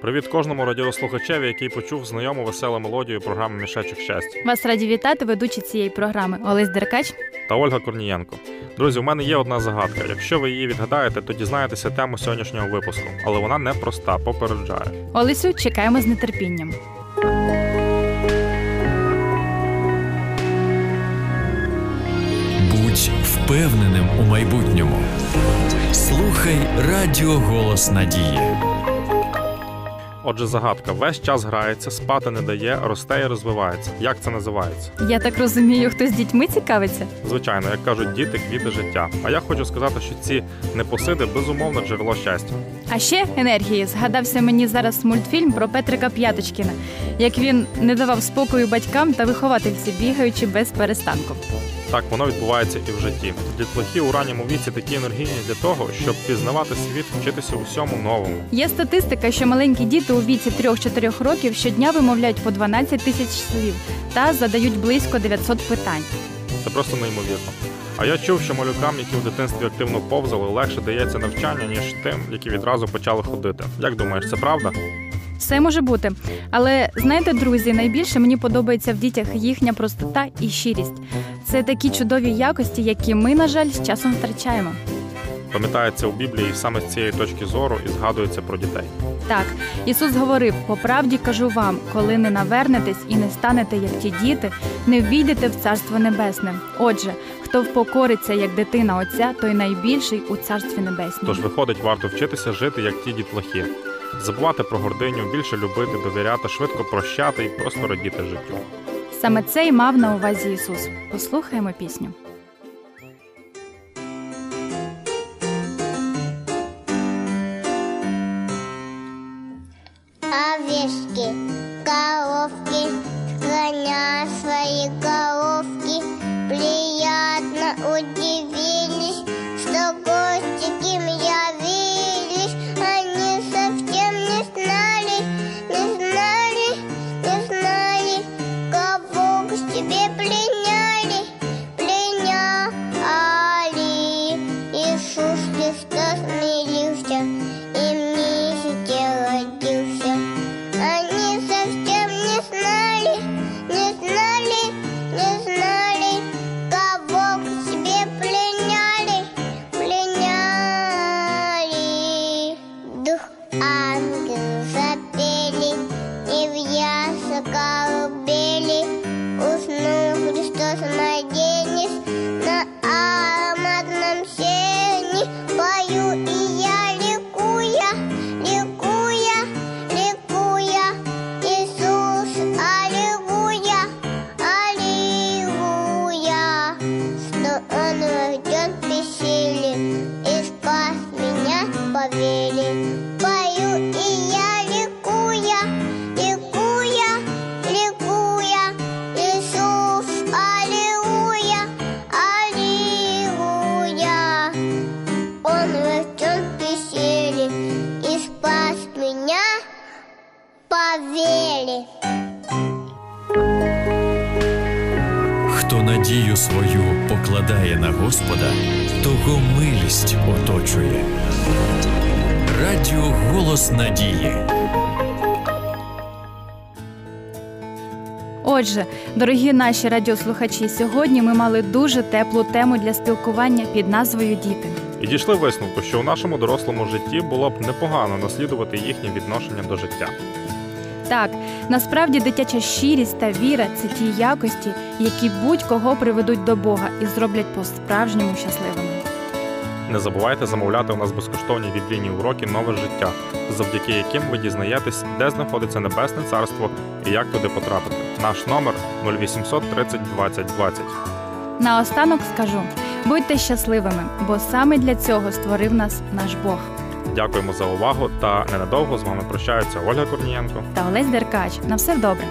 Привіт кожному радіослухачеві, який почув знайому веселу мелодію програми Мішечок щастя Вас раді вітати ведучі цієї програми Олесь Деркач. та Ольга Корнієнко. Друзі, у мене є одна загадка. Якщо ви її відгадаєте, то дізнаєтеся тему сьогоднішнього випуску, але вона не проста, попереджає. Олесю чекаємо з нетерпінням. Будь впевненим у майбутньому. Слухай Радіо Голос Надії. Отже, загадка весь час грається, спати не дає, росте і розвивається. Як це називається? Я так розумію, хто з дітьми цікавиться. Звичайно, як кажуть діти, квіти життя. А я хочу сказати, що ці непосиди безумовно джерело щастя. А ще енергії згадався мені зараз мультфільм про Петрика П'яточкіна, як він не давав спокою батькам та виховательці, бігаючи без перестанку. Так воно відбувається і в житті. Дітлахи у ранньому віці такі енергійні для того, щоб пізнавати світ, вчитися усьому новому. Є статистика, що маленькі діти у віці 3-4 років щодня вимовляють по 12 тисяч слів та задають близько 900 питань. Це просто неймовірно. А я чув, що малюкам, які в дитинстві активно повзали, легше дається навчання, ніж тим, які відразу почали ходити. Як думаєш, це правда? Все може бути. Але знаєте, друзі, найбільше мені подобається в дітях їхня простота і щирість. Це такі чудові якості, які ми, на жаль, з часом втрачаємо. Пам'ятається у Біблії саме з цієї точки зору і згадується про дітей. Так, Ісус говорив: по правді кажу вам, коли не навернетесь і не станете, як ті діти, не ввійдете в Царство Небесне. Отже, хто впокориться як дитина Отця, той найбільший у Царстві Небесному. Тож виходить, варто вчитися жити як ті дітлахи, забувати про гординю, більше любити, довіряти, швидко прощати і просто радіти життю. Саме це й мав на увазі Ісус. Послухаємо пісню. Овечки, ангел запели, и в уснул Христос младенец на ароматном сене. Пою и я ликуя, ликуя, ликуя. Иисус, аллилуйя, аллилуйя. Что Он рожден в пещере и меня по надію свою покладає на Господа, того милість оточує. Радіо Голос Надії. Отже, дорогі наші радіослухачі, сьогодні ми мали дуже теплу тему для спілкування під назвою Діти. І дійшли висновку, що у нашому дорослому житті було б непогано наслідувати їхнє відношення до життя. Так, насправді дитяча щирість та віра це ті якості, які будь-кого приведуть до Бога і зроблять по-справжньому щасливими. Не забувайте замовляти у нас безкоштовні біблійні уроки нове життя, завдяки яким ви дізнаєтесь, де знаходиться небесне царство і як туди потрапити. Наш номер 0800 30 20 20. Наостанок скажу: будьте щасливими, бо саме для цього створив нас наш Бог. Дякуємо за увагу та ненадовго з вами прощаються Ольга Корнієнко. Та Олесь Деркач. На все добре.